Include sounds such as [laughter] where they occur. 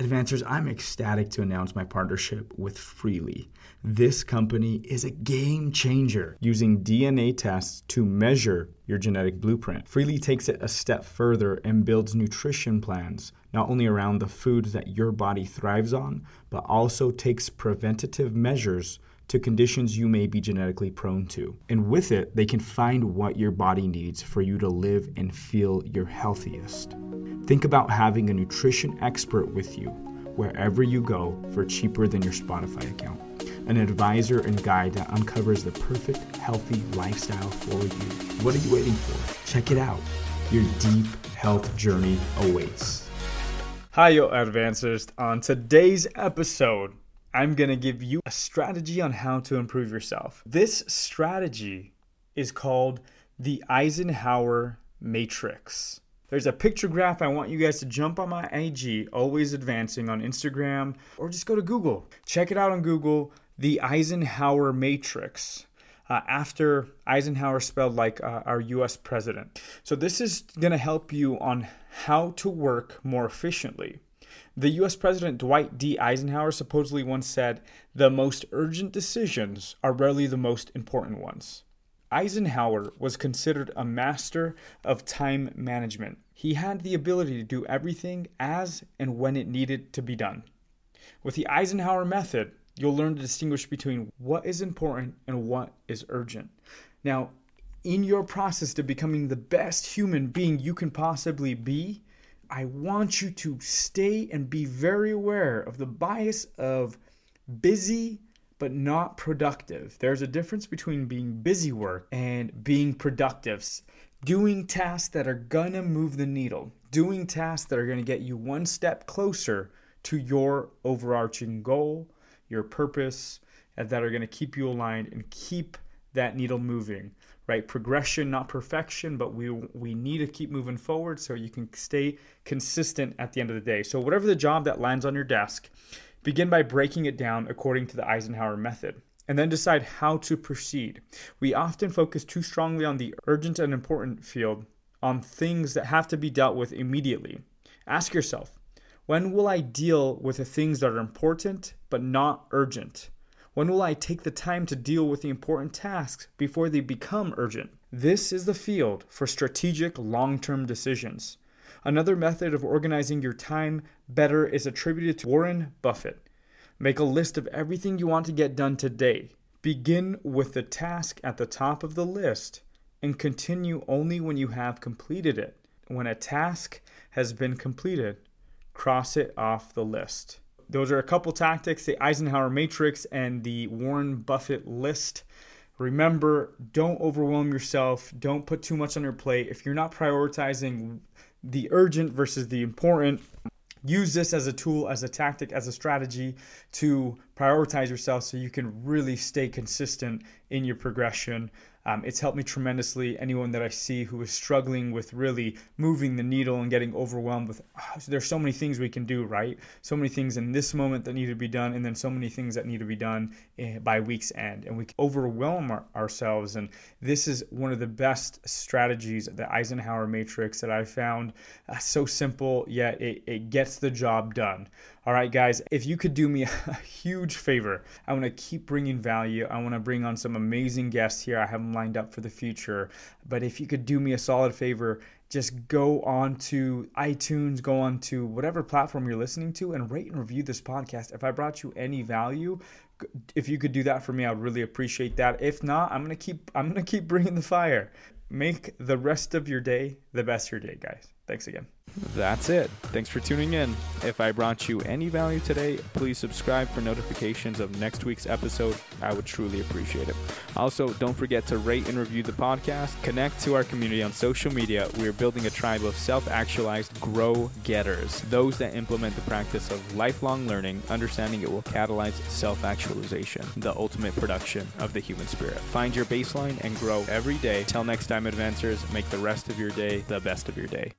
Advancers, I'm ecstatic to announce my partnership with Freely. This company is a game changer using DNA tests to measure your genetic blueprint. Freely takes it a step further and builds nutrition plans, not only around the foods that your body thrives on, but also takes preventative measures to conditions you may be genetically prone to. And with it, they can find what your body needs for you to live and feel your healthiest. Think about having a nutrition expert with you wherever you go for cheaper than your Spotify account. An advisor and guide that uncovers the perfect, healthy lifestyle for you. What are you waiting for? Check it out. Your deep health journey awaits. Hi, yo, advancers. On today's episode, I'm going to give you a strategy on how to improve yourself. This strategy is called the Eisenhower Matrix. There's a picture graph. I want you guys to jump on my IG, always advancing on Instagram, or just go to Google. Check it out on Google, the Eisenhower Matrix. Uh, after Eisenhower spelled like uh, our US president. So, this is going to help you on how to work more efficiently. The US President Dwight D. Eisenhower supposedly once said, The most urgent decisions are rarely the most important ones. Eisenhower was considered a master of time management. He had the ability to do everything as and when it needed to be done. With the Eisenhower method, you'll learn to distinguish between what is important and what is urgent. Now, in your process to becoming the best human being you can possibly be, I want you to stay and be very aware of the bias of busy but not productive. There's a difference between being busy work and being productive. Doing tasks that are gonna move the needle, doing tasks that are gonna get you one step closer to your overarching goal, your purpose, and that are gonna keep you aligned and keep that needle moving right progression not perfection but we we need to keep moving forward so you can stay consistent at the end of the day so whatever the job that lands on your desk begin by breaking it down according to the Eisenhower method and then decide how to proceed we often focus too strongly on the urgent and important field on things that have to be dealt with immediately ask yourself when will I deal with the things that are important but not urgent when will I take the time to deal with the important tasks before they become urgent? This is the field for strategic long term decisions. Another method of organizing your time better is attributed to Warren Buffett. Make a list of everything you want to get done today. Begin with the task at the top of the list and continue only when you have completed it. When a task has been completed, cross it off the list. Those are a couple tactics the Eisenhower Matrix and the Warren Buffett list. Remember, don't overwhelm yourself. Don't put too much on your plate. If you're not prioritizing the urgent versus the important, use this as a tool, as a tactic, as a strategy to prioritize yourself so you can really stay consistent in your progression. Um, it's helped me tremendously. Anyone that I see who is struggling with really moving the needle and getting overwhelmed with, oh, there's so many things we can do, right? So many things in this moment that need to be done, and then so many things that need to be done eh, by week's end. And we overwhelm our, ourselves. And this is one of the best strategies, the Eisenhower matrix that I found. Uh, so simple, yet it, it gets the job done. All right, guys, if you could do me [laughs] a huge favor, I want to keep bringing value. I want to bring on some amazing guests here. I have them lined up for the future. But if you could do me a solid favor, just go on to iTunes, go on to whatever platform you're listening to, and rate and review this podcast. If I brought you any value, if you could do that for me, I would really appreciate that. If not, I'm gonna keep I'm gonna keep bringing the fire. Make the rest of your day the best of your day, guys. Thanks again. That's it. Thanks for tuning in. If I brought you any value today, please subscribe for notifications of next week's episode. I would truly appreciate it. Also, don't forget to rate and review the podcast. Connect to our community on social media. We are building a tribe of self actualized grow getters, those that implement the practice of lifelong learning, understanding it will catalyze self actualization, the ultimate production of the human spirit. Find your baseline and grow every day. Till next time, advancers, make the rest of your day the best of your day.